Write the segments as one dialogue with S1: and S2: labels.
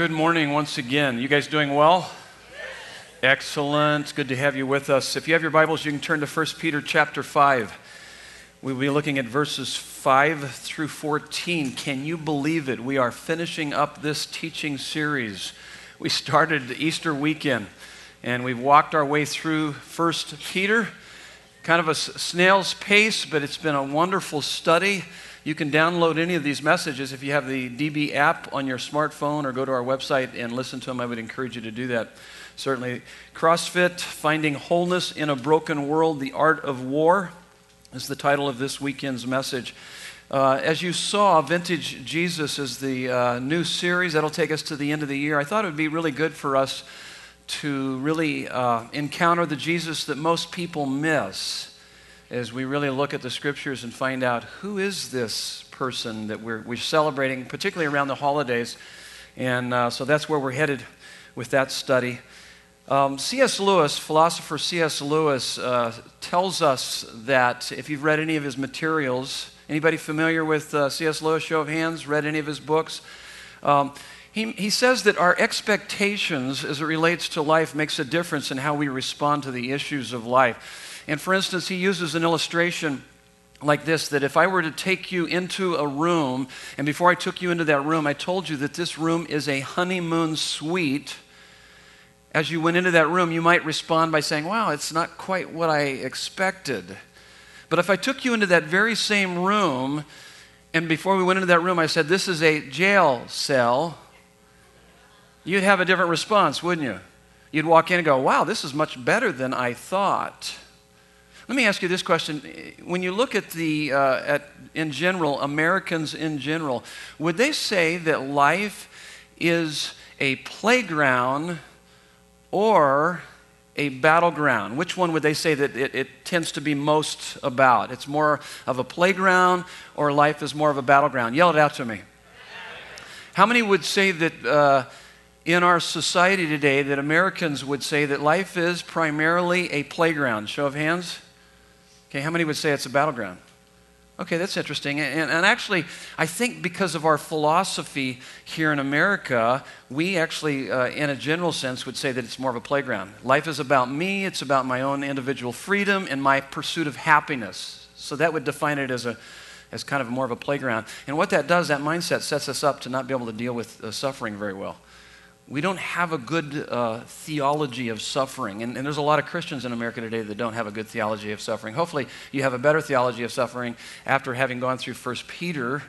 S1: Good morning once again. You guys doing well? Excellent. Good to have you with us. If you have your Bibles, you can turn to 1 Peter chapter 5. We'll be looking at verses 5 through 14. Can you believe it? We are finishing up this teaching series. We started Easter weekend and we've walked our way through 1 Peter. Kind of a snail's pace, but it's been a wonderful study. You can download any of these messages if you have the DB app on your smartphone or go to our website and listen to them. I would encourage you to do that. Certainly, CrossFit, Finding Wholeness in a Broken World, The Art of War is the title of this weekend's message. Uh, as you saw, Vintage Jesus is the uh, new series that'll take us to the end of the year. I thought it would be really good for us to really uh, encounter the Jesus that most people miss as we really look at the scriptures and find out who is this person that we're, we're celebrating, particularly around the holidays. And uh, so that's where we're headed with that study. Um, C.S. Lewis, philosopher C.S. Lewis, uh, tells us that if you've read any of his materials, anybody familiar with uh, C.S. Lewis? Show of hands. Read any of his books? Um, he, he says that our expectations as it relates to life makes a difference in how we respond to the issues of life. And for instance, he uses an illustration like this that if I were to take you into a room, and before I took you into that room, I told you that this room is a honeymoon suite. As you went into that room, you might respond by saying, Wow, it's not quite what I expected. But if I took you into that very same room, and before we went into that room, I said, This is a jail cell, you'd have a different response, wouldn't you? You'd walk in and go, Wow, this is much better than I thought. Let me ask you this question. When you look at the, uh, at, in general, Americans in general, would they say that life is a playground or a battleground? Which one would they say that it, it, tends to be most about? It's more of a playground or life is more of a battleground? Yell it out to me. How many would say that uh, in our society today that Americans would say that life is primarily a playground? Show of hands. Okay, how many would say it's a battleground? Okay, that's interesting. And, and, actually, I think because of our philosophy here in America, we actually, uh, in a general sense, would say that it's more of a playground. Life is about me, it's about my own individual freedom and my pursuit of happiness. So that would define it as, a, as kind of more of a playground. And what that does, that mindset sets us up to not be able to deal with uh, suffering very well we don't have a good uh, theology of suffering. And, and, there's a lot of Christians in America today that don't have a good theology of suffering. Hopefully, you have a better theology of suffering after having gone through 1 Peter.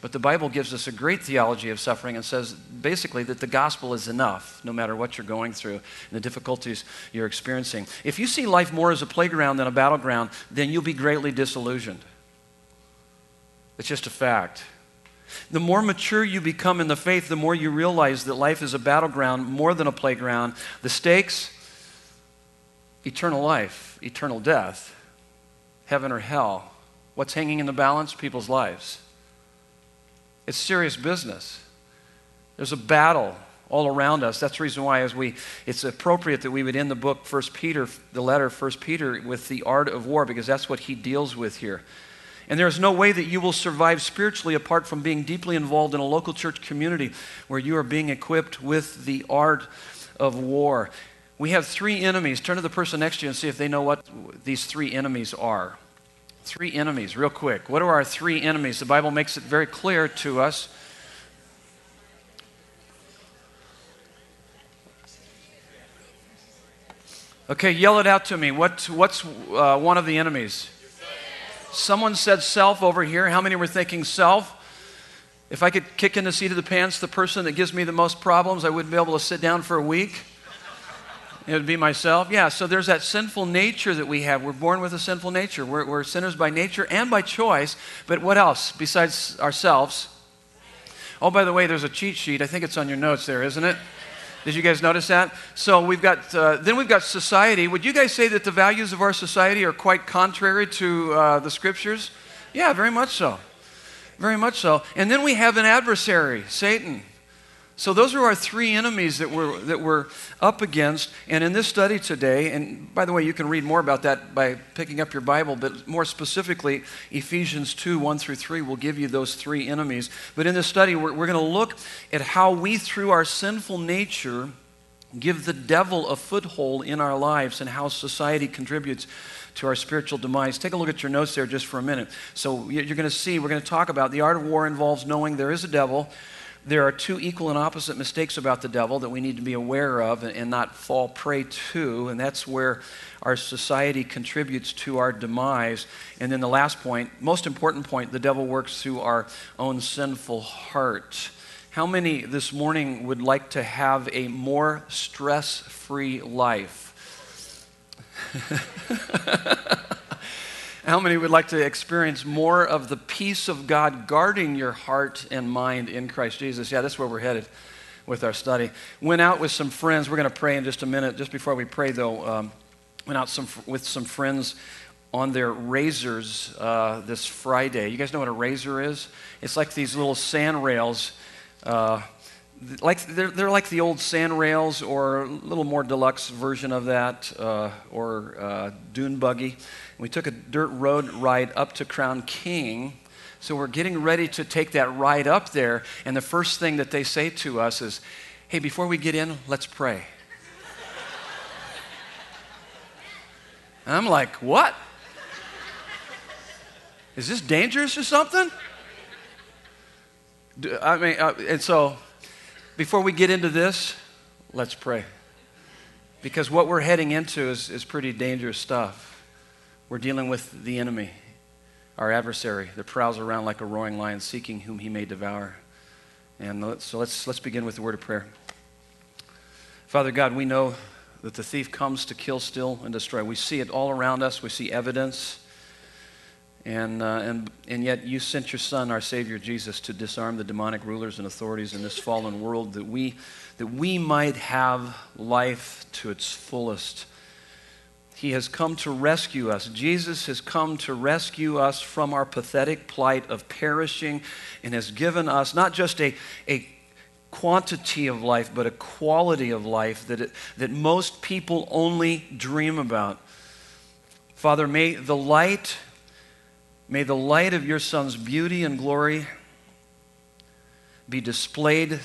S1: But the Bible gives us a great theology of suffering and says basically that the gospel is enough no matter what you're going through and the difficulties you're experiencing. If you see life more as a playground than a battleground, then you'll be greatly disillusioned. It's just a fact. The more mature you become in the faith, the more you realize that life is a battleground more than a playground. The stakes eternal life, eternal death, heaven or hell. What's hanging in the balance? People's lives. It's serious business. There's a battle all around us. That's the reason why as we it's appropriate that we would end the book First Peter, the letter First Peter with the art of war because that's what he deals with here. And there is no way that you will survive spiritually apart from being deeply involved in a local church community where you are being equipped with the art of war. We have three enemies. Turn to the person next to you and see if they know what these three enemies are. Three enemies, real quick. What are our three enemies? The Bible makes it very clear to us. Okay, yell it out to me. What, what's uh, one of the enemies? Someone said self over here. How many were thinking self? If I could kick in the seat of the pants the person that gives me the most problems, I wouldn't be able to sit down for a week. It would be myself. Yeah, so there's that sinful nature that we have. We're born with a sinful nature. We're, we're sinners by nature and by choice. But what else besides ourselves? Oh, by the way, there's a cheat sheet. I think it's on your notes there, isn't it? Did you guys notice that? So we've got, uh, then we've got society. Would you guys say that the values of our society are quite contrary to uh, the scriptures? Yeah, very much so. Very much so. And then we have an adversary, Satan. So those are our three enemies that we're, that we're up against. And in this study today, and by the way, you can read more about that by picking up your Bible, but more specifically, Ephesians 2 1 through 3 will give you those three enemies. But in this study, we're, we're going to look at how we, through our sinful nature, give the devil a foothold in our lives and how society contributes to our spiritual demise. Take a look at your notes there just for a minute. So you're going to see, we're going to talk about the art of war involves knowing there is a devil there are two equal and opposite mistakes about the devil that we need to be aware of and not fall prey to, and that's where our society contributes to our demise. And then the last point, most important point, the devil works through our own sinful heart. How many this morning would like to have a more stress free life? How many would like to experience more of the peace of God guarding your heart and mind in Christ Jesus? Yeah, that's where we're headed with our study. Went out with some friends. We're going to pray in just a minute. Just before we pray, though, um, went out some, with some friends on their razors uh, this Friday. You guys know what a razor is? It's like these little sand rails. Uh, like they're, they're like the old sand rails or a little more deluxe version of that uh, or uh, dune buggy we took a dirt road ride up to crown king so we're getting ready to take that ride up there and the first thing that they say to us is hey before we get in let's pray and i'm like what is this dangerous or something i mean uh, and so before we get into this, let's pray. Because what we're heading into is, is pretty dangerous stuff. We're dealing with the enemy, our adversary that prowls around like a roaring lion, seeking whom he may devour. And so let's, let's begin with the word of prayer. Father God, we know that the thief comes to kill, steal, and destroy. We see it all around us, we see evidence. And, uh, and, and yet, you sent your Son, our Savior Jesus, to disarm the demonic rulers and authorities in this fallen world that we, that we might have life to its fullest. He has come to rescue us. Jesus has come to rescue us from our pathetic plight of perishing and has given us not just a, a quantity of life, but a quality of life that, it, that most people only dream about. Father, may the light May the light of your Son's beauty and glory be displayed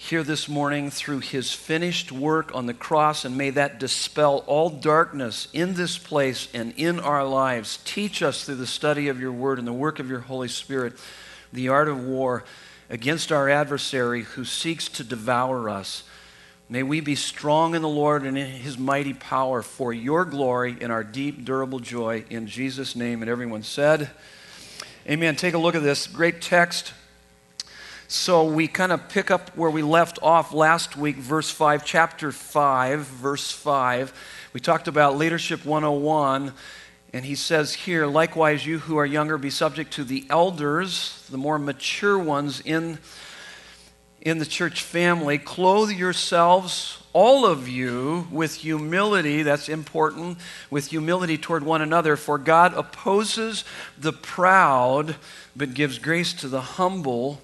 S1: here this morning through his finished work on the cross, and may that dispel all darkness in this place and in our lives. Teach us through the study of your word and the work of your Holy Spirit the art of war against our adversary who seeks to devour us. May we be strong in the Lord and in his mighty power for your glory and our deep, durable joy. In Jesus' name. And everyone said, Amen. Take a look at this great text. So we kind of pick up where we left off last week, verse 5, chapter 5, verse 5. We talked about Leadership 101. And he says here, likewise, you who are younger, be subject to the elders, the more mature ones in in the church family, clothe yourselves, all of you, with humility. That's important, with humility toward one another. For God opposes the proud, but gives grace to the humble.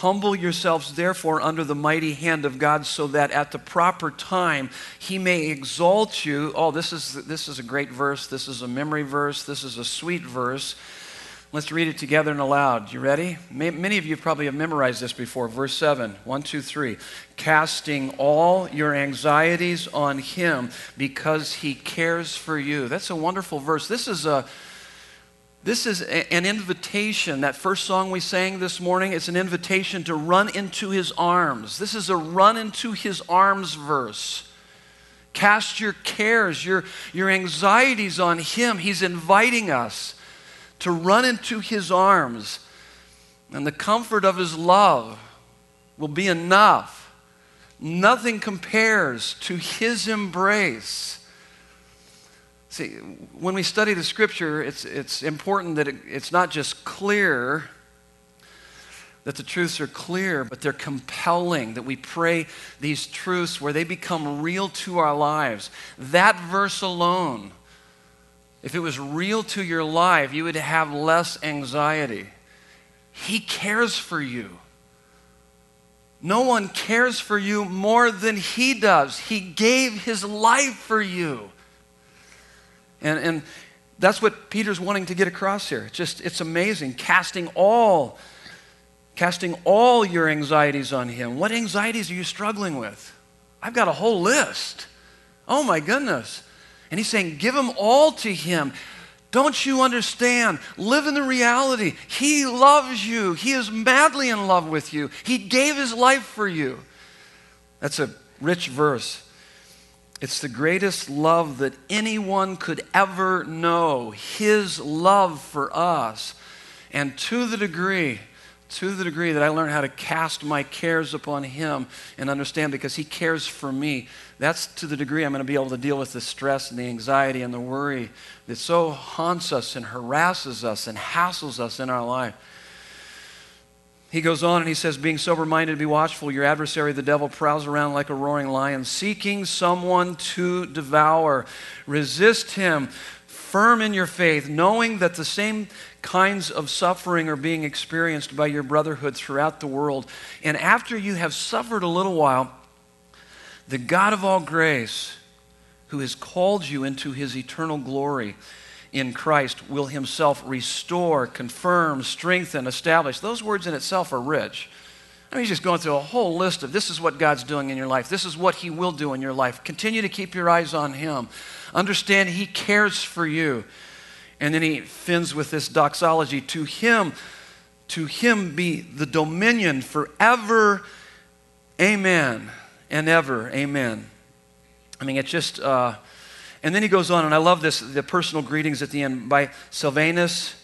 S1: Humble yourselves, therefore, under the mighty hand of God, so that at the proper time he may exalt you. Oh, this is, this is a great verse. This is a memory verse. This is a sweet verse. Let's read it together and aloud. You ready? Many of you probably have memorized this before. Verse 7, 1, 2, 3. Casting all your anxieties on him because he cares for you. That's a wonderful verse. This is a this is a, an invitation. That first song we sang this morning, it's an invitation to run into his arms. This is a run into his arms verse. Cast your cares, your, your anxieties on him. He's inviting us to run into his arms, and the comfort of his love will be enough. Nothing compares to his embrace. See, when we study the scripture, it's, it's important that it, it's not just clear, that the truths are clear, but they're compelling, that we pray these truths where they become real to our lives. That verse alone if it was real to your life, you would have less anxiety. He cares for you. No one cares for you more than he does. He gave his life for you. And, and that's what Peter's wanting to get across here. It's just, it's amazing. Casting all, casting all your anxieties on him. What anxieties are you struggling with? I've got a whole list. Oh my goodness. And he's saying, give them all to him. Don't you understand? Live in the reality. He loves you. He is madly in love with you. He gave his life for you. That's a rich verse. It's the greatest love that anyone could ever know. His love for us. And to the degree to the degree that I learn how to cast my cares upon Him and understand because He cares for me, that's to the degree I'm going to be able to deal with the stress and the anxiety and the worry that so haunts us and harasses us and hassles us in our life. He goes on and he says, Being sober minded, be watchful. Your adversary, the devil, prowls around like a roaring lion, seeking someone to devour. Resist him, firm in your faith, knowing that the same kinds of suffering are being experienced by your brotherhood throughout the world. And after you have suffered a little while, the God of all grace, who has called you into his eternal glory in Christ, will himself restore, confirm, strengthen, establish. Those words in itself are rich. I mean, he's just going through a whole list of this is what God's doing in your life. This is what he will do in your life. Continue to keep your eyes on him. Understand he cares for you. And then he fins with this doxology to him, to him be the dominion forever, amen, and ever, amen. I mean, it's just, uh, and then he goes on, and I love this the personal greetings at the end by Silvanus,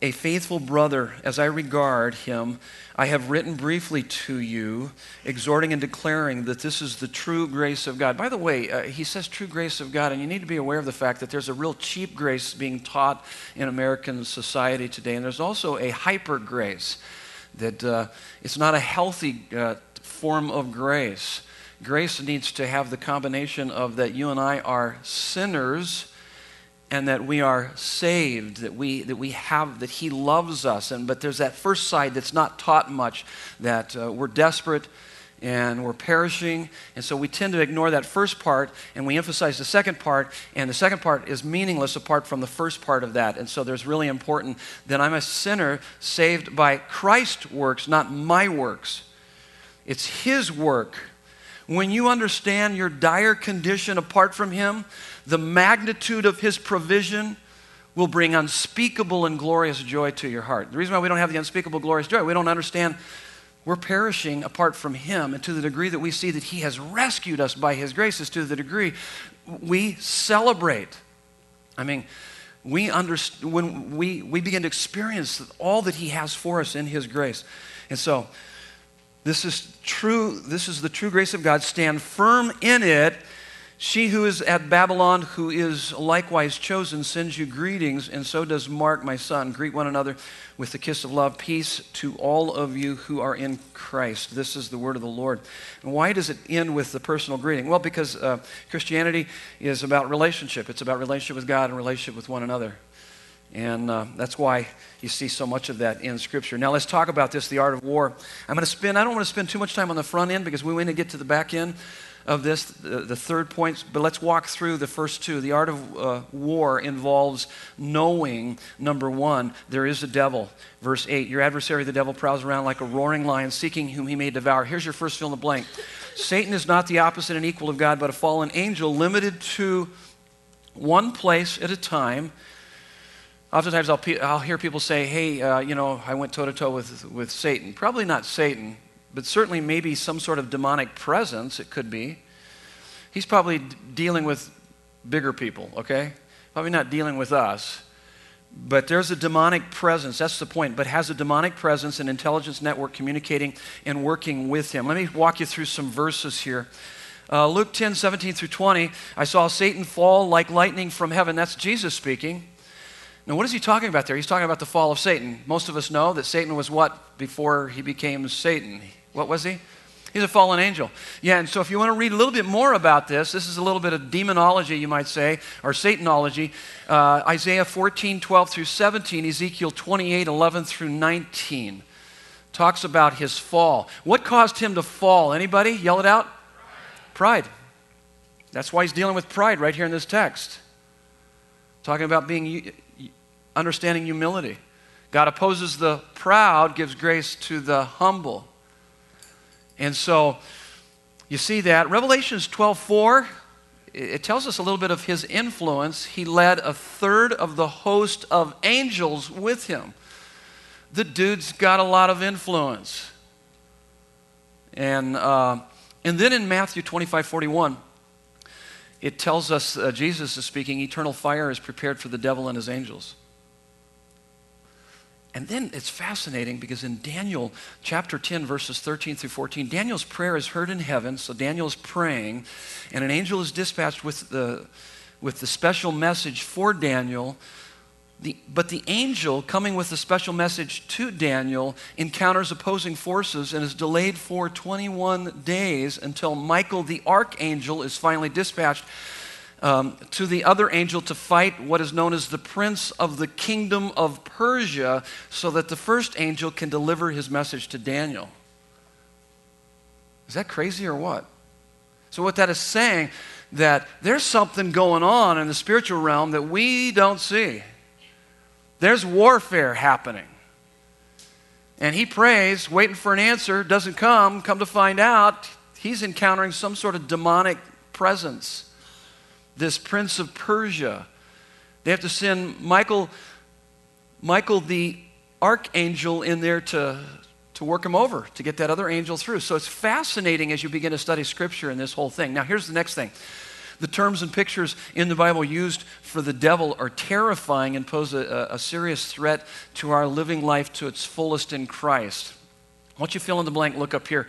S1: a faithful brother, as I regard him, I have written briefly to you, exhorting and declaring that this is the true grace of God. By the way, uh, he says true grace of God, and you need to be aware of the fact that there's a real cheap grace being taught in American society today, and there's also a hyper grace that uh, it's not a healthy uh, form of grace. Grace needs to have the combination of that you and I are sinners and that we are saved, that we, that we have, that He loves us. And, but there's that first side that's not taught much, that uh, we're desperate and we're perishing. And so we tend to ignore that first part and we emphasize the second part. And the second part is meaningless apart from the first part of that. And so there's really important that I'm a sinner saved by Christ's works, not my works. It's His work. When you understand your dire condition apart from Him, the magnitude of His provision will bring unspeakable and glorious joy to your heart. The reason why we don't have the unspeakable, glorious joy, we don't understand we're perishing apart from Him. And to the degree that we see that He has rescued us by His grace, is to the degree we celebrate. I mean, we understand when we, we begin to experience all that He has for us in His grace. And so, this is true, this is the true grace of God. Stand firm in it she who is at Babylon, who is likewise chosen, sends you greetings, and so does Mark, my son. Greet one another with the kiss of love. Peace to all of you who are in Christ. This is the word of the Lord. And why does it end with the personal greeting? Well, because uh, Christianity is about relationship, it's about relationship with God and relationship with one another. And uh, that's why you see so much of that in Scripture. Now, let's talk about this the art of war. I'm going to spend, I don't want to spend too much time on the front end because we want to get to the back end of this, the, the third point, but let's walk through the first two. The art of uh, war involves knowing, number one, there is a devil. Verse 8 Your adversary, the devil, prowls around like a roaring lion, seeking whom he may devour. Here's your first fill in the blank Satan is not the opposite and equal of God, but a fallen angel limited to one place at a time. Oftentimes, I'll, I'll hear people say, Hey, uh, you know, I went toe to toe with Satan. Probably not Satan, but certainly maybe some sort of demonic presence, it could be. He's probably d- dealing with bigger people, okay? Probably not dealing with us. But there's a demonic presence, that's the point, but has a demonic presence, an intelligence network communicating and working with him. Let me walk you through some verses here. Uh, Luke 10, 17 through 20, I saw Satan fall like lightning from heaven. That's Jesus speaking. Now, what is he talking about there? He's talking about the fall of Satan. Most of us know that Satan was what before he became Satan? What was he? He's a fallen angel. Yeah, and so if you want to read a little bit more about this, this is a little bit of demonology, you might say, or Satanology. Uh, Isaiah 14, 12 through 17, Ezekiel 28, 11 through 19 talks about his fall. What caused him to fall? Anybody? Yell it out. Pride. That's why he's dealing with pride right here in this text. Talking about being understanding humility. God opposes the proud, gives grace to the humble. And so you see that. Revelations 12 4, it tells us a little bit of his influence. He led a third of the host of angels with him. The dude's got a lot of influence. And, uh, and then in Matthew 25 41, it tells us uh, Jesus is speaking, eternal fire is prepared for the devil and his angels. And then it's fascinating because in Daniel chapter 10, verses 13 through 14, Daniel's prayer is heard in heaven. So Daniel's praying, and an angel is dispatched with the, with the special message for Daniel. The, but the angel coming with the special message to Daniel encounters opposing forces and is delayed for 21 days until Michael the archangel is finally dispatched um, to the other angel to fight what is known as the prince of the kingdom of Persia, so that the first angel can deliver his message to Daniel. Is that crazy or what? So, what that is saying, that there's something going on in the spiritual realm that we don't see. There's warfare happening. And he prays, waiting for an answer, doesn't come. Come to find out, he's encountering some sort of demonic presence this prince of Persia. They have to send Michael, Michael the archangel in there to, to work him over, to get that other angel through. So it's fascinating as you begin to study scripture and this whole thing. Now, here's the next thing. The terms and pictures in the Bible used for the devil are terrifying and pose a, a serious threat to our living life to its fullest in Christ. Once you fill in the blank, look up here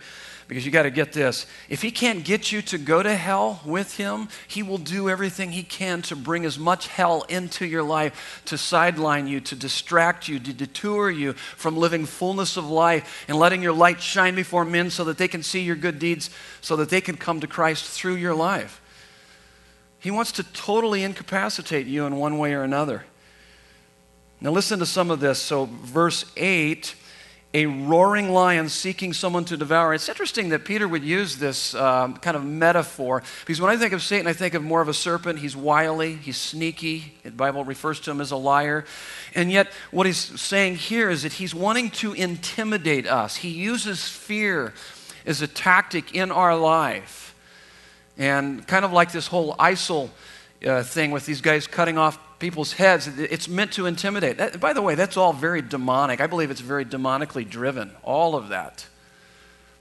S1: because you got to get this. If he can't get you to go to hell with him, he will do everything he can to bring as much hell into your life, to sideline you, to distract you, to detour you from living fullness of life and letting your light shine before men so that they can see your good deeds, so that they can come to Christ through your life. He wants to totally incapacitate you in one way or another. Now, listen to some of this. So, verse 8 a roaring lion seeking someone to devour. It's interesting that Peter would use this um, kind of metaphor because when I think of Satan, I think of more of a serpent. He's wily, he's sneaky. The Bible refers to him as a liar. And yet, what he's saying here is that he's wanting to intimidate us. He uses fear as a tactic in our life. And kind of like this whole ISIL uh, thing with these guys cutting off people's heads. It's meant to intimidate. That, by the way, that's all very demonic. I believe it's very demonically driven, all of that.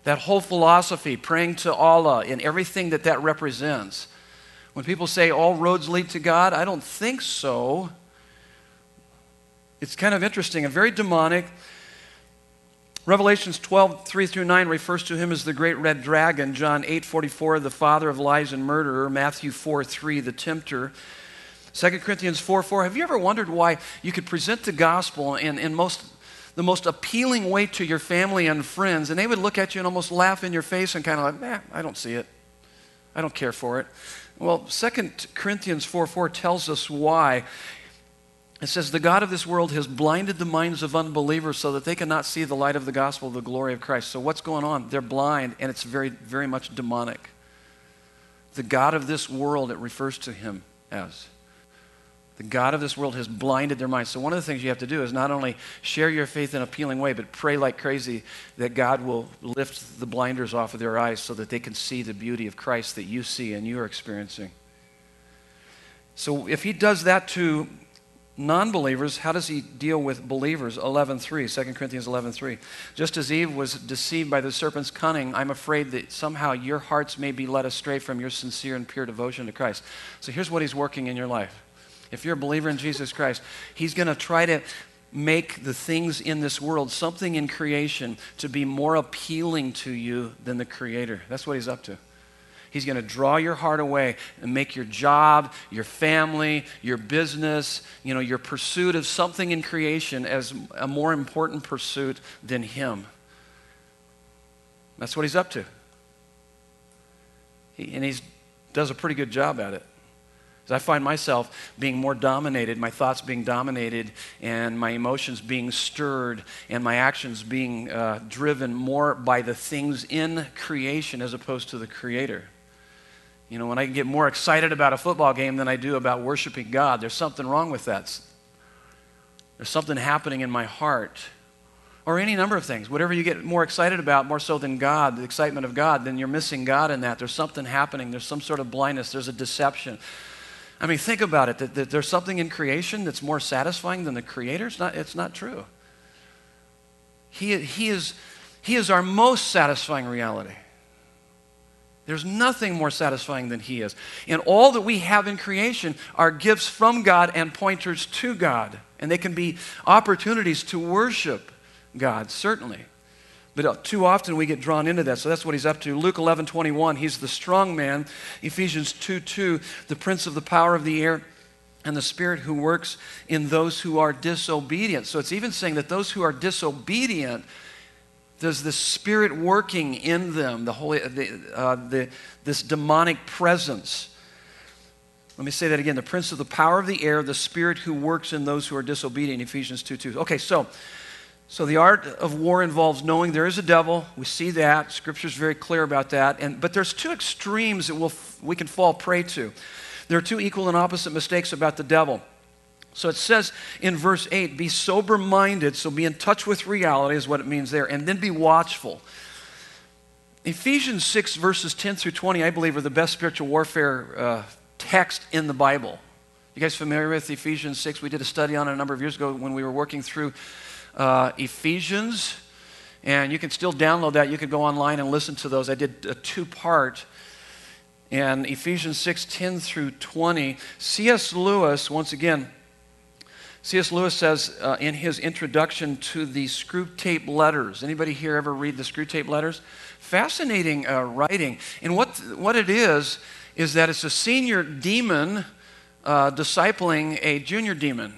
S1: That whole philosophy, praying to Allah and everything that that represents. When people say all roads lead to God, I don't think so. It's kind of interesting and very demonic. Revelations 12, 3 through 9 refers to him as the great red dragon. John 8, 44, the father of lies and murderer. Matthew 4, 3, the tempter. 2 Corinthians 4 4. Have you ever wondered why you could present the gospel in, in most, the most appealing way to your family and friends, and they would look at you and almost laugh in your face and kind of like, eh, I don't see it. I don't care for it. Well, 2 Corinthians 4 4 tells us why. It says, The God of this world has blinded the minds of unbelievers so that they cannot see the light of the gospel the glory of Christ. So, what's going on? They're blind, and it's very, very much demonic. The God of this world, it refers to him as. The God of this world has blinded their minds. So, one of the things you have to do is not only share your faith in an appealing way, but pray like crazy that God will lift the blinders off of their eyes so that they can see the beauty of Christ that you see and you are experiencing. So, if He does that to non believers, how does He deal with believers? 11.3, 2 Corinthians 11.3. Just as Eve was deceived by the serpent's cunning, I'm afraid that somehow your hearts may be led astray from your sincere and pure devotion to Christ. So, here's what He's working in your life if you're a believer in Jesus Christ, He's going to try to make the things in this world, something in creation, to be more appealing to you than the Creator. That's what He's up to. He's going to draw your heart away and make your job, your family, your business, you know, your pursuit of something in creation as a more important pursuit than Him. That's what He's up to. He, and He does a pretty good job at it. I find myself being more dominated, my thoughts being dominated, and my emotions being stirred, and my actions being uh, driven more by the things in creation as opposed to the Creator. You know, when I get more excited about a football game than I do about worshiping God, there's something wrong with that. There's something happening in my heart. Or any number of things. Whatever you get more excited about, more so than God, the excitement of God, then you're missing God in that. There's something happening. There's some sort of blindness. There's a deception. I mean, think about it. That, that there's something in creation that's more satisfying than the Creator. It's not, it's not true. He, he, is, he is our most satisfying reality. There's nothing more satisfying than He is. And all that we have in creation are gifts from God and pointers to God. And they can be opportunities to worship God, certainly. But uh, too often we get drawn into that. So that's what he's up to. Luke 11 21, he's the strong man. Ephesians 2 2, the prince of the power of the air and the spirit who works in those who are disobedient. So it's even saying that those who are disobedient there's the spirit working in them, the holy, the, uh, the, this demonic presence. Let me say that again. The prince of the power of the air, the spirit who works in those who are disobedient, Ephesians 2 2. Okay, so, so the art of war involves knowing there is a devil. We see that. Scripture is very clear about that. And, but there's two extremes that we'll, we can fall prey to. There are two equal and opposite mistakes about the devil. So it says in verse 8, be sober minded, so be in touch with reality, is what it means there, and then be watchful. Ephesians 6, verses 10 through 20, I believe, are the best spiritual warfare uh, text in the Bible. You guys familiar with Ephesians 6? We did a study on it a number of years ago when we were working through uh, Ephesians. And you can still download that. You could go online and listen to those. I did a two part. And Ephesians 6 10 through 20. C.S. Lewis, once again, C.S. Lewis says uh, in his introduction to the Screwtape Letters. Anybody here ever read the Screwtape Letters? Fascinating uh, writing. And what, what it is, is that it's a senior demon uh, discipling a junior demon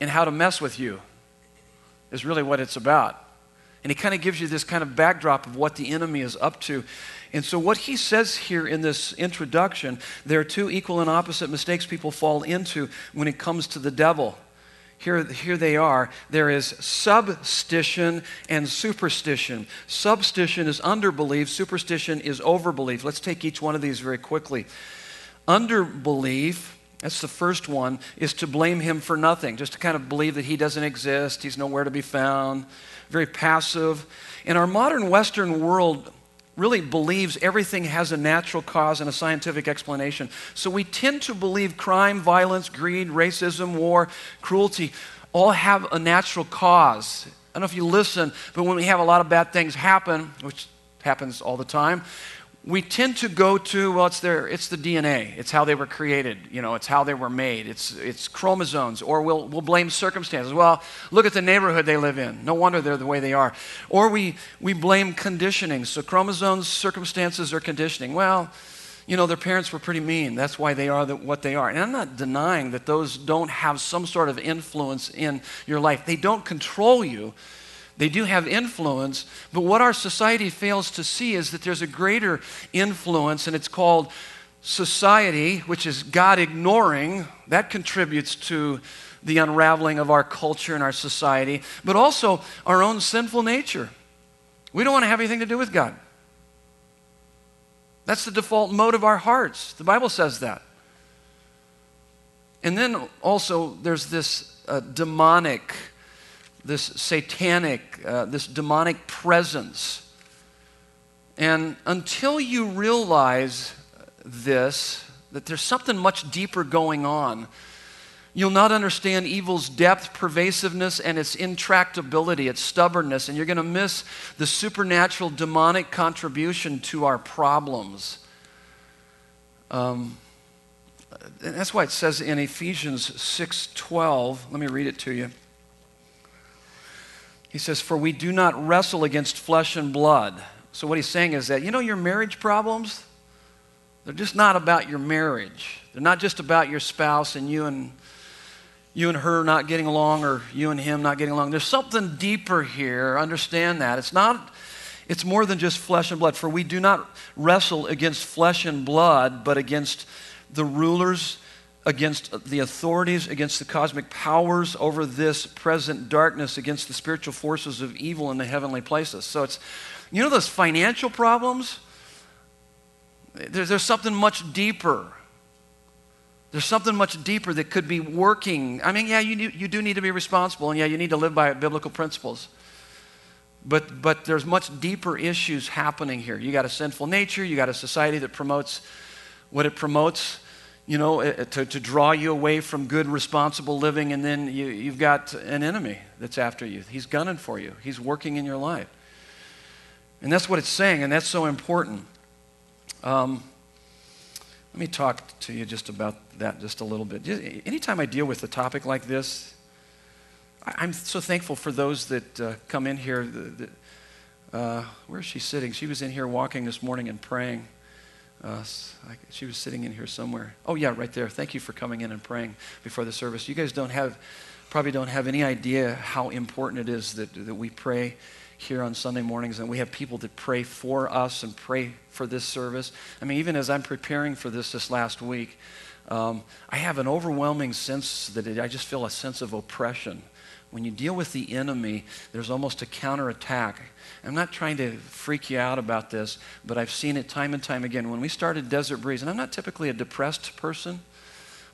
S1: in how to mess with you, is really what it's about. And he kind of gives you this kind of backdrop of what the enemy is up to. And so, what he says here in this introduction, there are two equal and opposite mistakes people fall into when it comes to the devil here, here they are. There is substition and superstition. Substition is underbelief, superstition is overbelief. Let's take each one of these very quickly. Underbelief, that's the first one, is to blame him for nothing, just to kind of believe that he doesn't exist, he's nowhere to be found. Very passive. In our modern Western world, really believes everything has a natural cause and a scientific explanation. So we tend to believe crime, violence, greed, racism, war, cruelty all have a natural cause. I don't know if you listen, but when we have a lot of bad things happen, which happens all the time, we tend to go to well it's their it's the dna it's how they were created you know it's how they were made. It's it's chromosomes. Or we'll we'll blame circumstances. Well look at the neighborhood they live in. No wonder they're the way they are. Or we we blame conditioning. So chromosomes circumstances or conditioning. Well you know their parents were pretty mean. That's why they are the, what they are. And i'm not denying that those don't have some sort of influence in your life. They don't control you they do have influence, but what our society fails to see is that there's a greater influence, and it's called society, which is God ignoring. That contributes to the unraveling of our culture and our society, but also our own sinful nature. We don't want to have anything to do with God. That's the default mode of our hearts. The Bible says that. And then also, there's this uh, demonic this satanic, uh, this demonic presence. And until you realize this, that there's something much deeper going on, you'll not understand evil's depth, pervasiveness, and its intractability, its stubbornness, and you're going to miss the supernatural demonic contribution to our problems. Um, and that's why it says in Ephesians 6:12, let me read it to you. He says, For we do not wrestle against flesh and blood. So, what he's saying is that, you know, your marriage problems, they're just not about your marriage. They're not just about your spouse and you and you and her not getting along or you and him not getting along. There's something deeper here. Understand that. It's not it's more than just flesh and blood. For we do not wrestle against flesh and blood, but against the rulers, against the authorities, against the cosmic powers over this present darkness, against the spiritual forces of evil in the heavenly places. So it's, you know, those financial problems? There's, there's something much deeper. There's something much deeper that could be working. I mean, yeah, you, you do need to be responsible, and yeah, you need to live by biblical principles. But, but there's much deeper issues happening here. You got a sinful nature, you got a society that promotes what it promotes you know, eh, eh, to, to draw you away from good, responsible living, and then you, you've got an enemy that's after you. He's gunning for you, he's working in your life. And that's what it's saying, and that's so important. Um, let me talk to you just about that just a little bit. Anytime I deal with a topic like this, I'm so thankful for those that uh, come in here. Uh, where is she sitting? She was in here walking this morning and praying. Uh, she was sitting in here somewhere. Oh, yeah, right there. Thank you for coming in and praying before the service. You guys don't have, probably don't have any idea how important it is that, that we pray here on Sunday mornings and we have people that pray for us and pray for this service. I mean, even as I'm preparing for this this last week, um, I have an overwhelming sense that it, I just feel a sense of oppression. When you deal with the enemy, there's almost a counterattack. I'm not trying to freak you out about this, but I've seen it time and time again. When we started Desert Breeze, and I'm not typically a depressed person,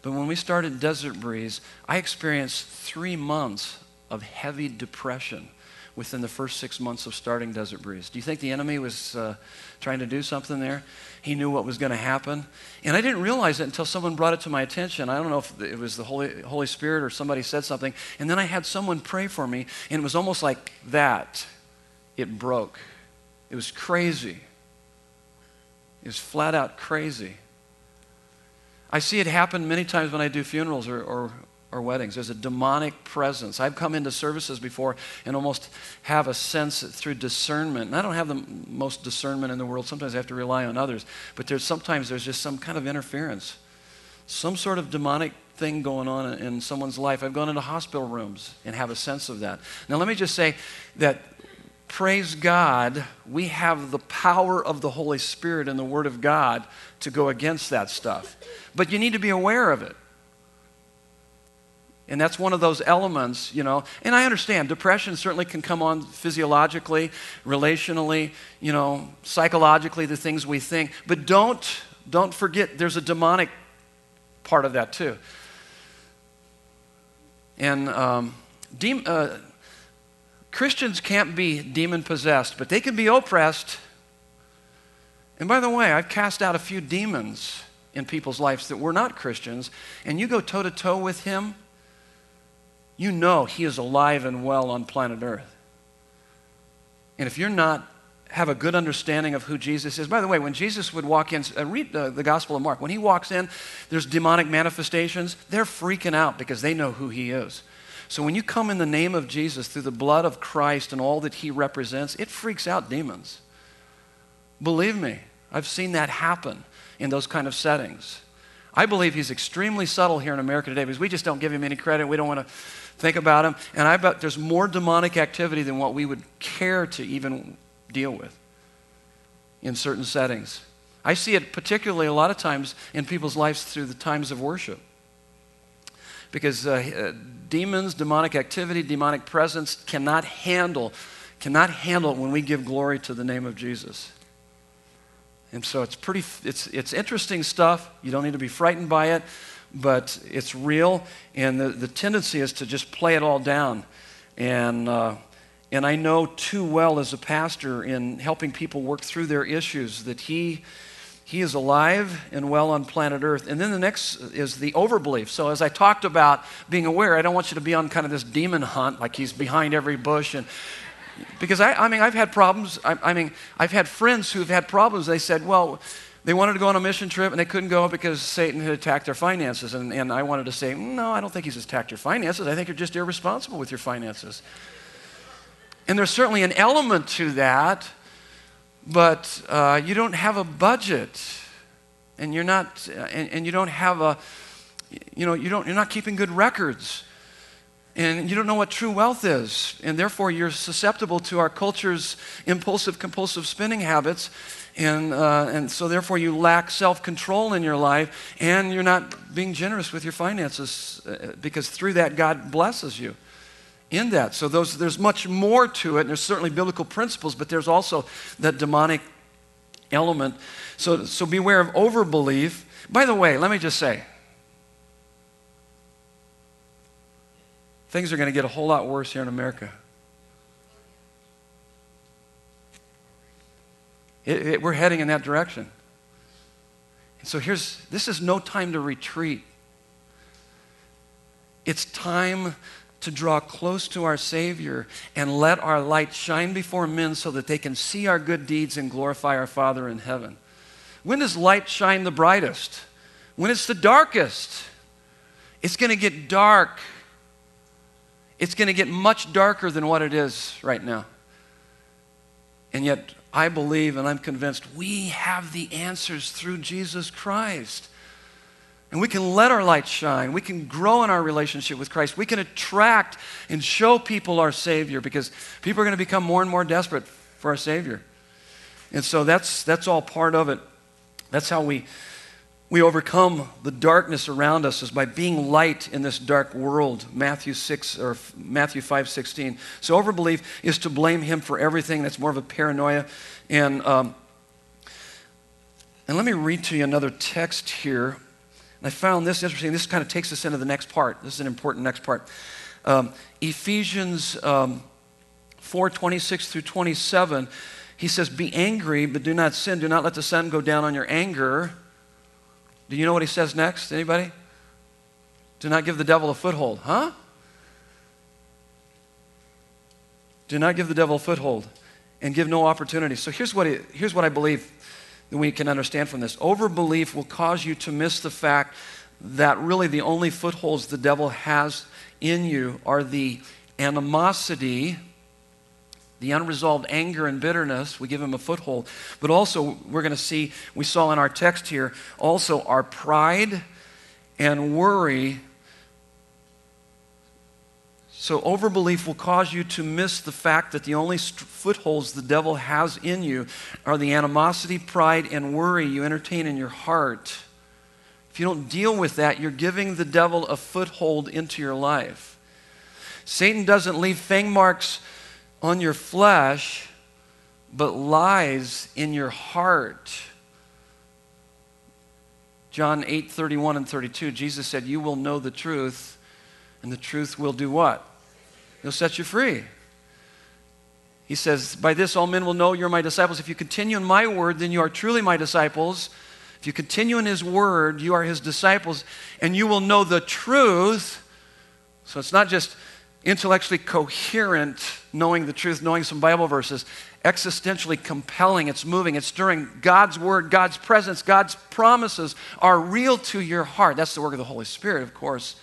S1: but when we started Desert Breeze, I experienced three months of heavy depression within the first six months of starting Desert Breeze. Do you think the enemy was uh, trying to do something there? He knew what was going to happen. And I didn't realize it until someone brought it to my attention. I don't know if it was the Holy, Holy Spirit or somebody said something. And then I had someone pray for me, and it was almost like that it broke. It was crazy. It was flat out crazy. I see it happen many times when I do funerals or, or, or, weddings. There's a demonic presence. I've come into services before and almost have a sense through discernment. And I don't have the most discernment in the world. Sometimes I have to rely on others. But there's sometimes there's just some kind of interference, some sort of demonic thing going on in someone's life. I've gone into hospital rooms and have a sense of that. Now, let me just say that praise God, we have the power of the Holy Spirit and the Word of God to go against that stuff. But you need to be aware of it. And that's one of those elements, you know. And I understand depression certainly can come on physiologically, relationally, you know, psychologically, the things we think. But don't don't forget there's a demonic part of that too. And um, de- uh, Christians can't be demon possessed, but they can be oppressed. And by the way, I've cast out a few demons in people's lives that were not Christians, and you go toe to toe with him, you know he is alive and well on planet Earth. And if you're not have a good understanding of who Jesus is. By the way, when Jesus would walk in, uh, read uh, the Gospel of Mark. When he walks in, there's demonic manifestations. They're freaking out because they know who he is. So when you come in the name of Jesus through the blood of Christ and all that he represents, it freaks out demons. Believe me, I've seen that happen in those kind of settings. I believe he's extremely subtle here in America today because we just don't give him any credit. We don't want to think about him. And I bet there's more demonic activity than what we would care to even deal with in certain settings. I see it particularly a lot of times in people's lives through the times of worship because uh, uh, demons, demonic activity, demonic presence cannot handle, cannot handle it when we give glory to the name of Jesus. And so it's pretty, it's, it's interesting stuff. You don't need to be frightened by it, but it's real. And the, the tendency is to just play it all down. And, uh, and I know too well as a pastor in helping people work through their issues that he he is alive and well on planet Earth. And then the next is the overbelief. So, as I talked about being aware, I don't want you to be on kind of this demon hunt, like he's behind every bush. And because I, I mean, I've had problems. I, I mean, I've had friends who've had problems. They said, well, they wanted to go on a mission trip and they couldn't go because Satan had attacked their finances. And, and I wanted to say, no, I don't think he's attacked your finances. I think you're just irresponsible with your finances. And there's certainly an element to that but uh, you don't have a budget and you're not and, and, you don't have a you know you don't you're not keeping good records and you don't know what true wealth is. And therefore, you're susceptible to our culture's impulsive, compulsive spending habits. And, uh, and so, therefore, you lack self control in your life, and you're not being generous with your finances uh, because through that, God blesses you in that. So, those, there's much more to it. And there's certainly biblical principles, but there's also that demonic element. So, so beware of overbelief. By the way, let me just say, things are going to get a whole lot worse here in America. It, it, we're heading in that direction. And so here's this is no time to retreat. It's time to draw close to our Savior and let our light shine before men so that they can see our good deeds and glorify our Father in heaven. When does light shine the brightest? When it's the darkest. It's going to get dark it's going to get much darker than what it is right now. And yet, I believe and I'm convinced we have the answers through Jesus Christ. And we can let our light shine. We can grow in our relationship with Christ. We can attract and show people our Savior because people are going to become more and more desperate for our Savior. And so that's, that's all part of it. That's how we we overcome the darkness around us is by being light in this dark world. Matthew 6 or Matthew 5:16. So overbelief is to blame him for everything. That's more of a paranoia. And um, and let me read to you another text here. And I found this interesting. This kind of takes us into the next part. This is an important next part. Um, Ephesians um, 4 26 through 27. He says, Be angry, but do not sin. Do not let the sun go down on your anger do you know what he says next? Anybody? Do not give the devil a foothold. Huh? Do not give the devil a foothold and give no opportunity. So here's what, it, here's what I believe that we can understand from this. Overbelief will cause you to miss the fact that really the only footholds the devil has in you are the animosity the unresolved anger and bitterness, we give him a foothold. But also, we're going to see, we saw in our text here, also our pride and worry. So, overbelief will cause you to miss the fact that the only footholds the devil has in you are the animosity, pride, and worry you entertain in your heart. If you don't deal with that, you're giving the devil a foothold into your life. Satan doesn't leave fang marks on your flesh, but lies in your heart. John 8 31 and 32, Jesus said, You will know the truth, and the truth will do what? It'll set you free. He says, By this all men will know you're my disciples. If you continue in my word, then you are truly my disciples. If you continue in his word, you are his disciples, and you will know the truth. So it's not just intellectually coherent, knowing the truth, knowing some Bible verses, existentially compelling, it's moving, it's stirring. God's word, God's presence, God's promises are real to your heart. That's the work of the Holy Spirit, of course.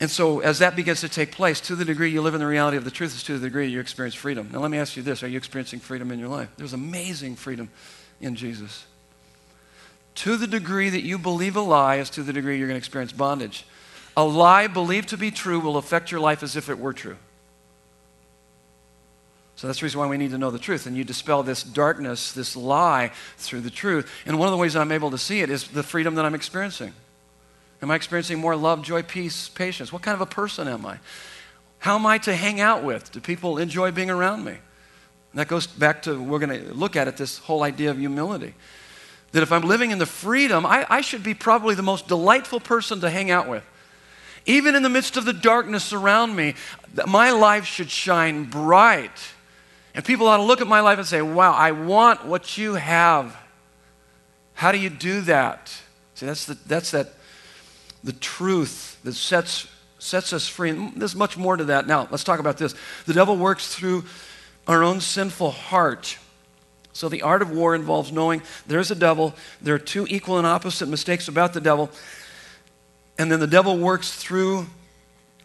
S1: And so, as that begins to take place, to the degree you live in the reality of the truth, is to the degree you experience freedom. Now, let me ask you this Are you experiencing freedom in your life? There's amazing freedom in Jesus. To the degree that you believe a lie, is to the degree you're going to experience bondage. A lie believed to be true will affect your life as if it were true. So that's the reason why we need to know the truth. And you dispel this darkness, this lie, through the truth. And one of the ways I'm able to see it is the freedom that I'm experiencing. Am I experiencing more love, joy, peace, patience? What kind of a person am I? How am I to hang out with? Do people enjoy being around me? And that goes back to, we're going to look at it, this whole idea of humility. That if I'm living in the freedom, I, I should be probably the most delightful person to hang out with. Even in the midst of the darkness around me, my life should shine bright. And people ought to look at my life and say, Wow, I want what you have. How do you do that? See, that's, the, that's that, the truth that sets, sets us free. And there's much more to that. Now, let's talk about this. The devil works through our own sinful heart. So, the art of war involves knowing there's a devil. There are two equal and opposite mistakes about the devil. And then the devil works through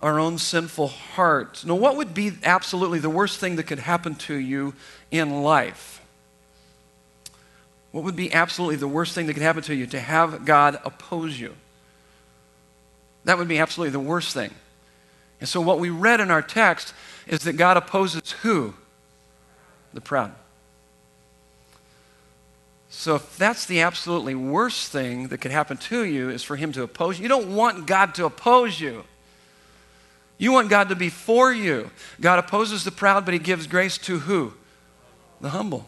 S1: our own sinful heart. Now, what would be absolutely the worst thing that could happen to you in life? What would be absolutely the worst thing that could happen to you? To have God oppose you. That would be absolutely the worst thing. And so, what we read in our text is that God opposes who? The proud. So, if that's the absolutely worst thing that could happen to you, is for Him to oppose you, you don't want God to oppose you. You want God to be for you. God opposes the proud, but He gives grace to who? The humble.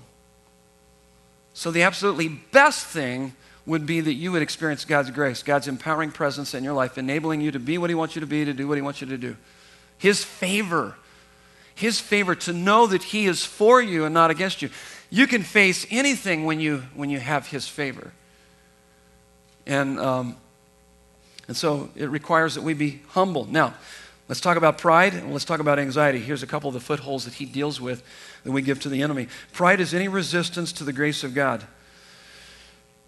S1: So, the absolutely best thing would be that you would experience God's grace, God's empowering presence in your life, enabling you to be what He wants you to be, to do what He wants you to do. His favor. His favor to know that He is for you and not against you. You can face anything when you, when you have His favor. And, um, and so it requires that we be humble. Now, let's talk about pride and let's talk about anxiety. Here's a couple of the footholds that He deals with that we give to the enemy. Pride is any resistance to the grace of God.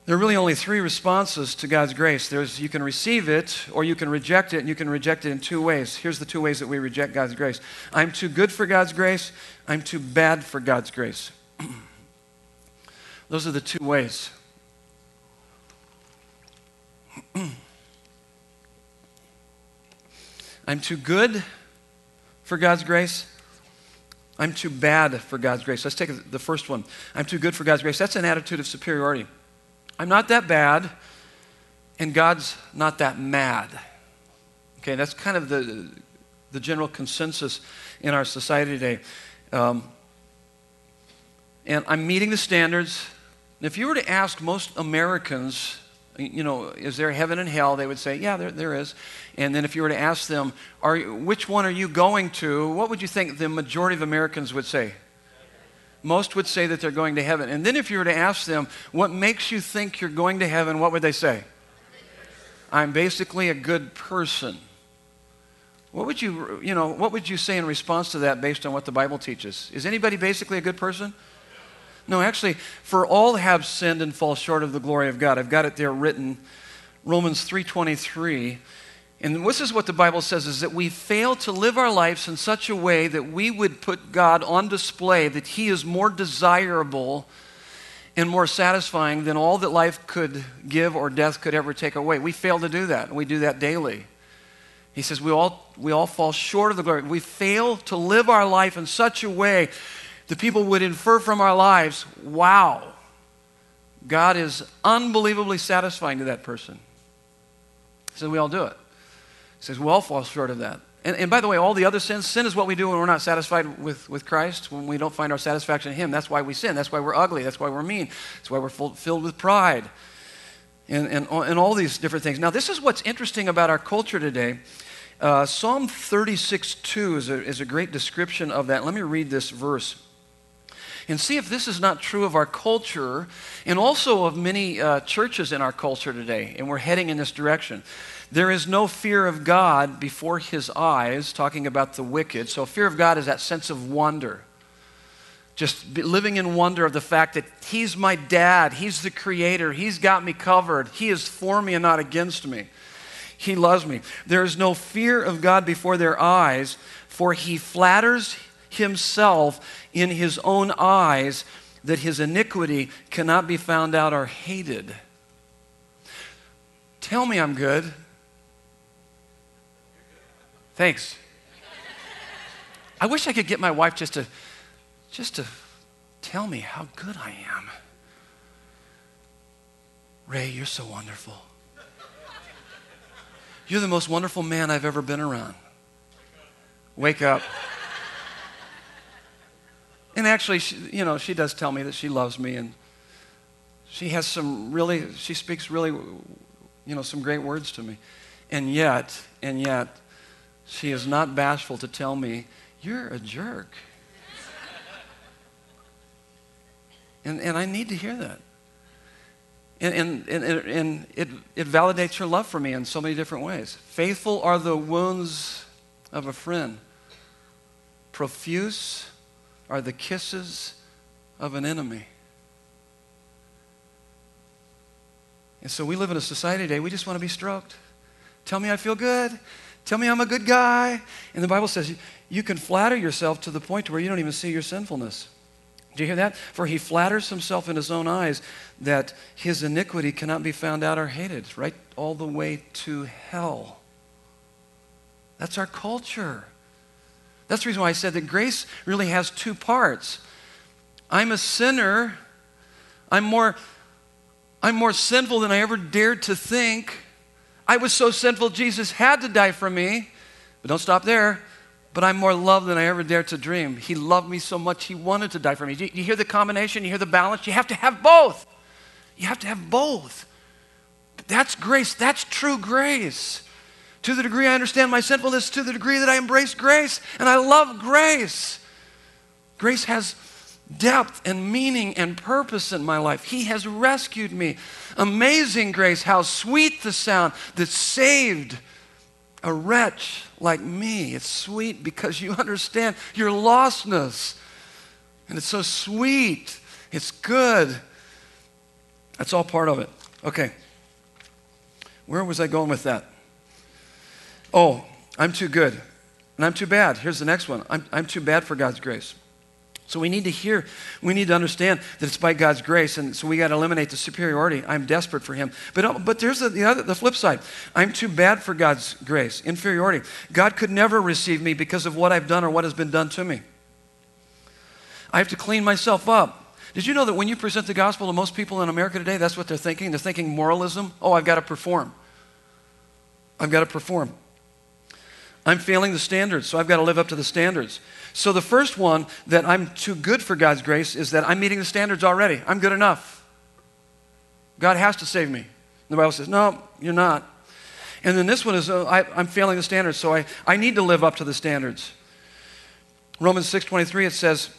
S1: There are really only three responses to God's grace. There's you can receive it or you can reject it, and you can reject it in two ways. Here's the two ways that we reject God's grace. I'm too good for God's grace, I'm too bad for God's grace. Those are the two ways. I'm too good for God's grace. I'm too bad for God's grace. Let's take the first one. I'm too good for God's grace. That's an attitude of superiority. I'm not that bad, and God's not that mad. Okay, that's kind of the, the general consensus in our society today. Um, and I'm meeting the standards. If you were to ask most Americans, you know, is there heaven and hell? They would say, yeah, there, there is. And then if you were to ask them, are, which one are you going to? What would you think the majority of Americans would say? Most would say that they're going to heaven. And then if you were to ask them, what makes you think you're going to heaven, what would they say? I'm basically a good person. What would you, you know, what would you say in response to that based on what the Bible teaches? Is anybody basically a good person? No, actually, for all have sinned and fall short of the glory of God. I've got it there written, Romans 3:23. And this is what the Bible says is that we fail to live our lives in such a way that we would put God on display, that He is more desirable and more satisfying than all that life could give or death could ever take away. We fail to do that, and we do that daily. He says we all, we all fall short of the glory. We fail to live our life in such a way that people would infer from our lives, wow, God is unbelievably satisfying to that person. So we all do it. Says, we all fall short of that. And, and, by the way, all the other sins, sin is what we do when we're not satisfied with, with Christ, when we don't find our satisfaction in Him. That's why we sin. That's why we're ugly. That's why we're mean. That's why we're full, filled with pride and, and, and all these different things. Now, this is what's interesting about our culture today. Uh, Psalm 36 2 is a, is a great description of that. Let me read this verse and see if this is not true of our culture and also of many uh, churches in our culture today. And we're heading in this direction. There is no fear of God before his eyes, talking about the wicked. So, fear of God is that sense of wonder. Just living in wonder of the fact that he's my dad, he's the creator, he's got me covered, he is for me and not against me. He loves me. There is no fear of God before their eyes, for he flatters himself in his own eyes that his iniquity cannot be found out or hated. Tell me I'm good. Thanks. I wish I could get my wife just to just to tell me how good I am. Ray, you're so wonderful. You're the most wonderful man I've ever been around. Wake up. And actually, she, you know, she does tell me that she loves me and she has some really, she speaks really, you know, some great words to me. And yet, and yet, she is not bashful to tell me, You're a jerk. and, and I need to hear that. And, and, and, and it, it validates her love for me in so many different ways. Faithful are the wounds of a friend, profuse are the kisses of an enemy. And so we live in a society today, we just want to be stroked. Tell me I feel good. Tell me I'm a good guy. And the Bible says you can flatter yourself to the point where you don't even see your sinfulness. Do you hear that? For he flatters himself in his own eyes that his iniquity cannot be found out or hated, right all the way to hell. That's our culture. That's the reason why I said that grace really has two parts. I'm a sinner. I'm more, I'm more sinful than I ever dared to think. I was so sinful, Jesus had to die for me. But don't stop there. But I'm more loved than I ever dared to dream. He loved me so much, He wanted to die for me. You, you hear the combination? You hear the balance? You have to have both. You have to have both. That's grace. That's true grace. To the degree I understand my sinfulness, to the degree that I embrace grace, and I love grace. Grace has depth and meaning and purpose in my life. He has rescued me. Amazing grace, how sweet the sound that saved a wretch like me. It's sweet because you understand your lostness. And it's so sweet. It's good. That's all part of it. Okay. Where was I going with that? Oh, I'm too good. And I'm too bad. Here's the next one I'm, I'm too bad for God's grace. So we need to hear, we need to understand that it's by God's grace, and so we got to eliminate the superiority. I'm desperate for Him. But, uh, but there's the, the, other, the flip side. I'm too bad for God's grace, inferiority. God could never receive me because of what I've done or what has been done to me. I have to clean myself up. Did you know that when you present the gospel to most people in America today, that's what they're thinking? They're thinking moralism. Oh, I've got to perform. I've got to perform. I'm failing the standards, so I've got to live up to the standards. So the first one that I'm too good for God's grace is that I'm meeting the standards already. I'm good enough. God has to save me. The Bible says, no, you're not. And then this one is, uh, I, am failing the standards, so I, I need to live up to the standards. Romans 6.23, it says,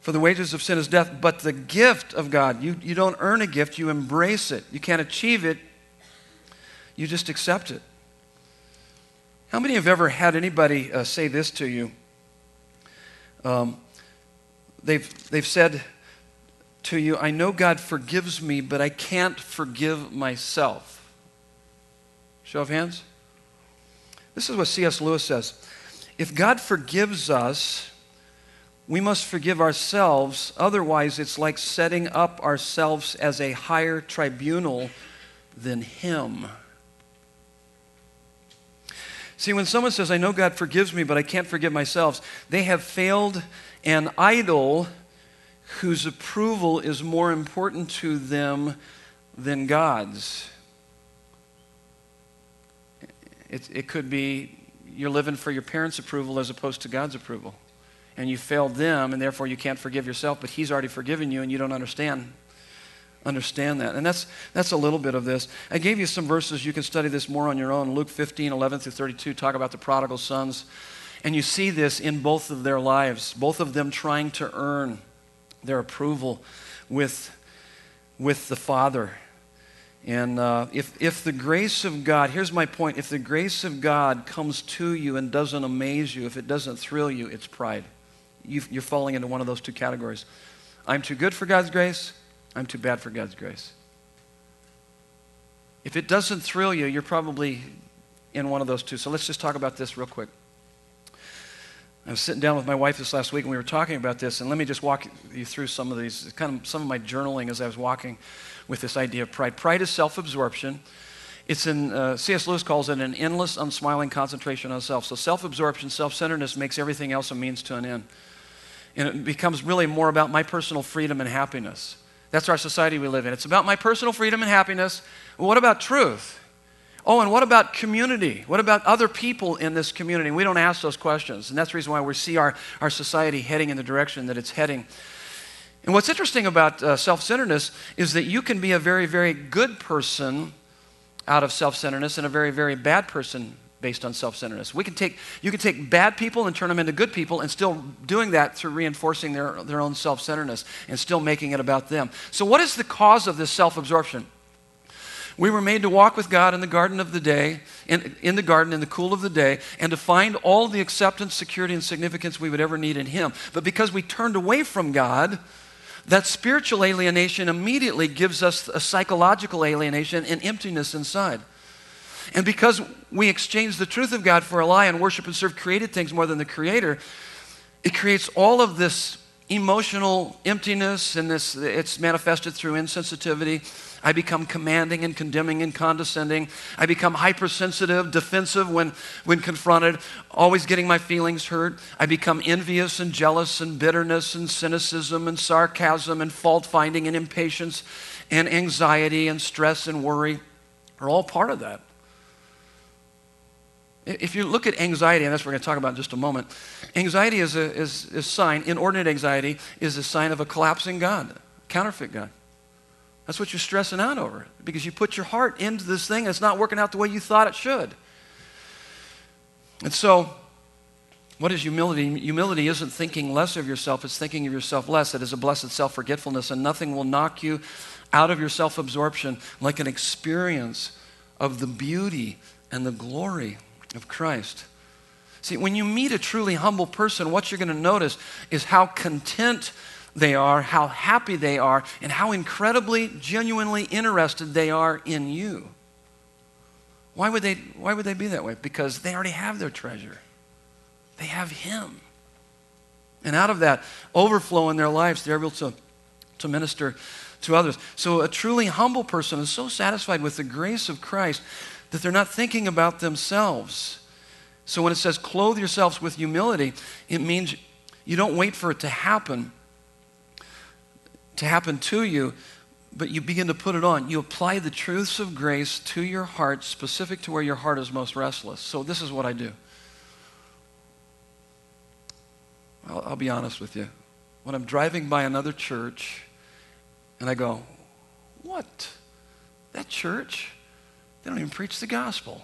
S1: for the wages of sin is death, but the gift of God, you, you don't earn a gift, you embrace it. You can't achieve it, you just accept it. How many have ever had anybody uh, say this to you? Um, they've, they've said to you, I know God forgives me, but I can't forgive myself. Show of hands. This is what C.S. Lewis says. If God forgives us, we must forgive ourselves. Otherwise, it's like setting up ourselves as a higher tribunal than Him. See, when someone says, I know God forgives me, but I can't forgive myself, they have failed an idol whose approval is more important to them than God's. It, it could be you're living for your parents' approval as opposed to God's approval. And you failed them, and therefore you can't forgive yourself, but He's already forgiven you, and you don't understand understand that. And that's, that's a little bit of this. I gave you some verses. You can study this more on your own. Luke 15, 11 through 32 talk about the prodigal sons. And you see this in both of their lives, both of them trying to earn their approval with, with the Father. And uh, if, if the grace of God, here's my point if the grace of God comes to you and doesn't amaze you, if it doesn't thrill you, it's pride. you you're falling into one of those two categories. I'm too good for God's grace. I'm too bad for God's grace. If it doesn't thrill you, you're probably in one of those two. So let's just talk about this real quick. I was sitting down with my wife this last week and we were talking about this, and let me just walk you through some of these, kind of some of my journaling as I was walking with this idea of pride. Pride is self absorption. It's in, uh, C.S. Lewis calls it an endless, unsmiling concentration on self. So self absorption, self centeredness makes everything else a means to an end. And it becomes really more about my personal freedom and happiness. That's our society we live in. It's about my personal freedom and happiness. what about truth? Oh, and what about community? What about other people in this community? We don't ask those questions. And that's the reason why we see our, our society heading in the direction that it's heading. And what's interesting about uh, self centeredness is that you can be a very, very good person out of self centeredness and a very, very bad person based on self-centeredness. We can take, you can take bad people and turn them into good people and still doing that through reinforcing their, their own self-centeredness and still making it about them. So what is the cause of this self-absorption? We were made to walk with God in the garden of the day, in, in the garden in the cool of the day, and to find all the acceptance, security, and significance we would ever need in Him. But because we turned away from God, that spiritual alienation immediately gives us a psychological alienation and emptiness inside. And because we exchange the truth of God for a lie and worship and serve created things more than the Creator, it creates all of this emotional emptiness and this it's manifested through insensitivity I become commanding and condemning and condescending. I become hypersensitive, defensive when, when confronted, always getting my feelings hurt. I become envious and jealous and bitterness and cynicism and sarcasm and fault finding and impatience and anxiety and stress and worry are all part of that. If you look at anxiety, and that's what we're going to talk about in just a moment, anxiety is a is, is sign, inordinate anxiety is a sign of a collapsing God, counterfeit God. That's what you're stressing out over because you put your heart into this thing and it's not working out the way you thought it should. And so, what is humility? Humility isn't thinking less of yourself, it's thinking of yourself less. It is a blessed self forgetfulness, and nothing will knock you out of your self absorption like an experience of the beauty and the glory of Christ. See, when you meet a truly humble person, what you're going to notice is how content they are, how happy they are, and how incredibly, genuinely interested they are in you. Why would they, why would they be that way? Because they already have their treasure, they have Him. And out of that overflow in their lives, they're able to, to minister to others. So, a truly humble person is so satisfied with the grace of Christ that they're not thinking about themselves. So when it says clothe yourselves with humility, it means you don't wait for it to happen to happen to you, but you begin to put it on. You apply the truths of grace to your heart, specific to where your heart is most restless. So this is what I do. I'll, I'll be honest with you. When I'm driving by another church and I go, What? That church? They don't even preach the gospel.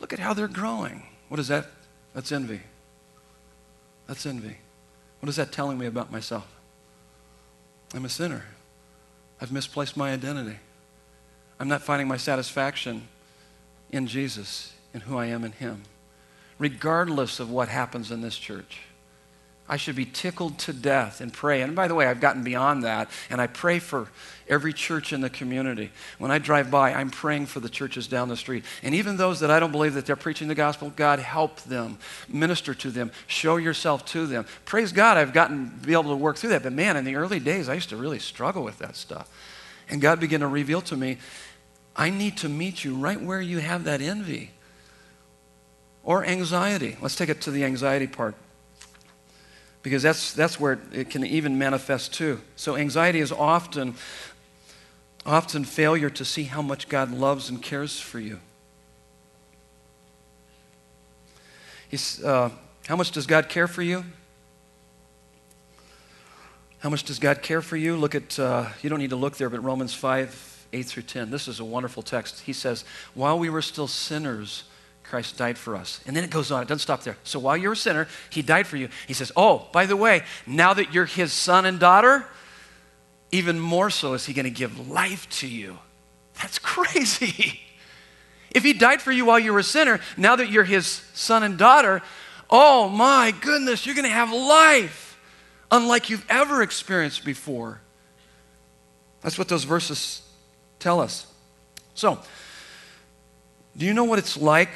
S1: Look at how they're growing. What is that? That's envy. That's envy. What is that telling me about myself? I'm a sinner. I've misplaced my identity. I'm not finding my satisfaction in Jesus, in who I am in Him, regardless of what happens in this church. I should be tickled to death and pray. And by the way, I've gotten beyond that, and I pray for every church in the community. When I drive by, I'm praying for the churches down the street. And even those that I don't believe that they're preaching the gospel, God, help them, minister to them, show yourself to them. Praise God, I've gotten be able to work through that. But man, in the early days, I used to really struggle with that stuff. And God began to reveal to me, I need to meet you right where you have that envy or anxiety. Let's take it to the anxiety part because that's, that's where it can even manifest too. So anxiety is often, often failure to see how much God loves and cares for you. He's, uh, how much does God care for you? How much does God care for you? Look at, uh, you don't need to look there, but Romans 5, 8 through 10. This is a wonderful text. He says, While we were still sinners, Christ died for us. And then it goes on, it doesn't stop there. So while you're a sinner, he died for you. He says, Oh, by the way, now that you're his son and daughter, even more so is he going to give life to you. That's crazy. if he died for you while you were a sinner, now that you're his son and daughter, oh my goodness, you're going to have life unlike you've ever experienced before. That's what those verses tell us. So, do you know what it's like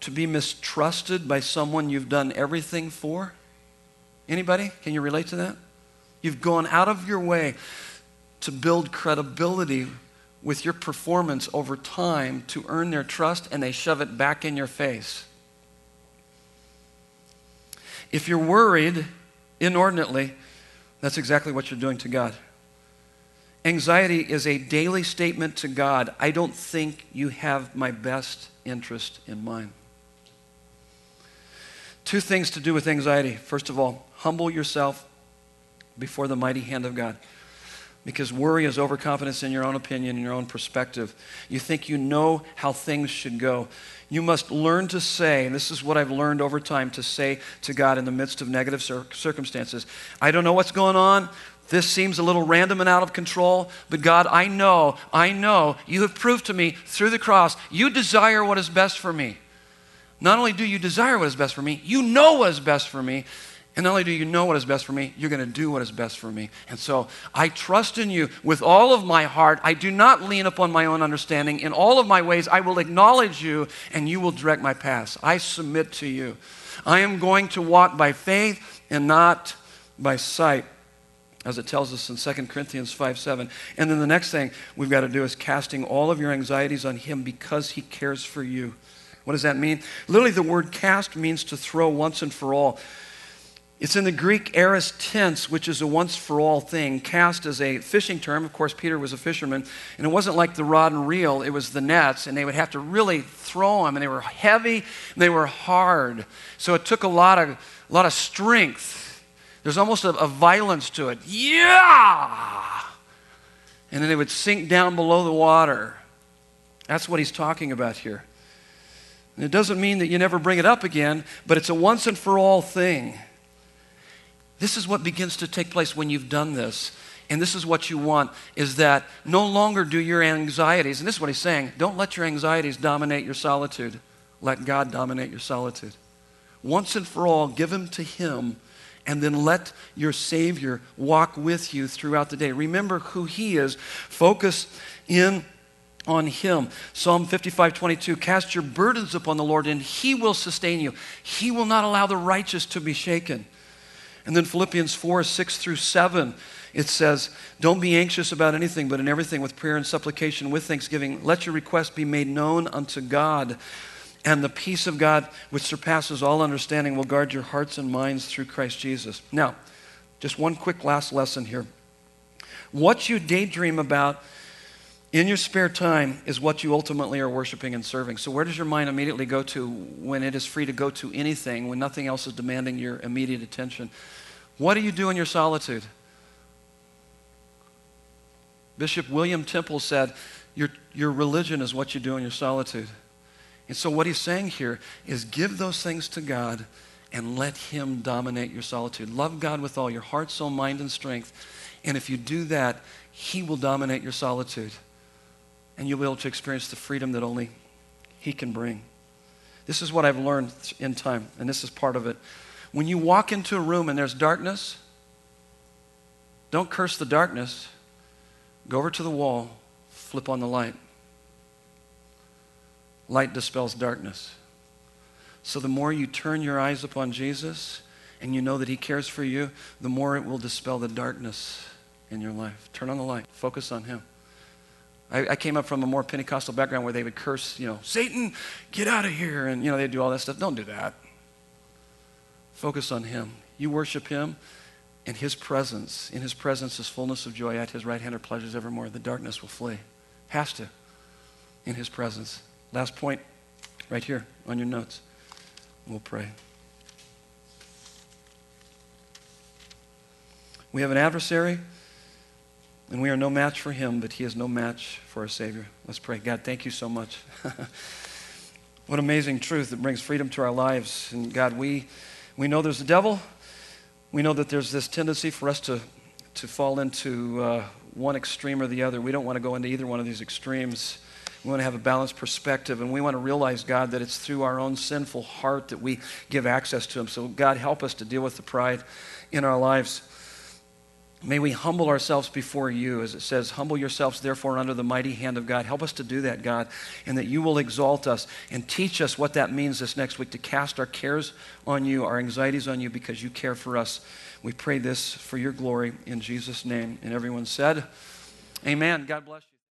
S1: to be mistrusted by someone you've done everything for? Anybody? Can you relate to that? You've gone out of your way to build credibility with your performance over time to earn their trust, and they shove it back in your face. If you're worried inordinately, that's exactly what you're doing to God. Anxiety is a daily statement to God I don't think you have my best interest in mind. Two things to do with anxiety. First of all, humble yourself before the mighty hand of God. Because worry is overconfidence in your own opinion, in your own perspective. You think you know how things should go. You must learn to say, and this is what I've learned over time to say to God in the midst of negative cir- circumstances I don't know what's going on. This seems a little random and out of control, but God, I know, I know you have proved to me through the cross you desire what is best for me. Not only do you desire what is best for me, you know what is best for me. And not only do you know what is best for me, you're going to do what is best for me. And so I trust in you with all of my heart. I do not lean upon my own understanding. In all of my ways, I will acknowledge you and you will direct my paths. I submit to you. I am going to walk by faith and not by sight. As it tells us in 2 Corinthians 5 7. And then the next thing we've got to do is casting all of your anxieties on Him because He cares for you. What does that mean? Literally, the word cast means to throw once and for all. It's in the Greek aorist tense, which is a once for all thing. Cast is a fishing term. Of course, Peter was a fisherman. And it wasn't like the rod and reel, it was the nets. And they would have to really throw them. And they were heavy they were hard. So it took a lot of, a lot of strength. There's almost a, a violence to it. Yeah! And then it would sink down below the water. That's what he's talking about here. And it doesn't mean that you never bring it up again, but it's a once and for all thing. This is what begins to take place when you've done this. And this is what you want is that no longer do your anxieties, and this is what he's saying don't let your anxieties dominate your solitude. Let God dominate your solitude. Once and for all, give them to Him, and then let your Savior walk with you throughout the day. Remember who He is. Focus in on him. Psalm 55 22 Cast your burdens upon the Lord, and he will sustain you. He will not allow the righteous to be shaken. And then Philippians 4 6 through 7, it says, Don't be anxious about anything, but in everything with prayer and supplication with thanksgiving, let your request be made known unto God. And the peace of God, which surpasses all understanding, will guard your hearts and minds through Christ Jesus. Now, just one quick last lesson here. What you daydream about in your spare time is what you ultimately are worshiping and serving. So, where does your mind immediately go to when it is free to go to anything, when nothing else is demanding your immediate attention? What do you do in your solitude? Bishop William Temple said, your, your religion is what you do in your solitude. And so, what he's saying here is give those things to God and let Him dominate your solitude. Love God with all your heart, soul, mind, and strength. And if you do that, He will dominate your solitude. And you'll be able to experience the freedom that only He can bring. This is what I've learned in time, and this is part of it. When you walk into a room and there's darkness, don't curse the darkness. Go over to the wall, flip on the light. Light dispels darkness. So the more you turn your eyes upon Jesus and you know that He cares for you, the more it will dispel the darkness in your life. Turn on the light, focus on Him. I, I came up from a more Pentecostal background where they would curse, you know, Satan, get out of here. And, you know, they'd do all that stuff. Don't do that. Focus on Him. You worship Him in His presence. In His presence is fullness of joy. At His right hand are pleasures evermore. The darkness will flee. Has to. In His presence. Last point, right here on your notes. We'll pray. We have an adversary, and we are no match for him, but he is no match for our Savior. Let's pray. God, thank you so much. what amazing truth that brings freedom to our lives. And God, we we know there's a devil. We know that there's this tendency for us to, to fall into uh, one extreme or the other. We don't want to go into either one of these extremes. We want to have a balanced perspective, and we want to realize, God, that it's through our own sinful heart that we give access to Him. So, God, help us to deal with the pride in our lives. May we humble ourselves before you, as it says, humble yourselves therefore under the mighty hand of God. Help us to do that, God, and that you will exalt us and teach us what that means this next week to cast our cares on you, our anxieties on you, because you care for us. We pray this for your glory in Jesus' name. And everyone said, Amen. God bless you.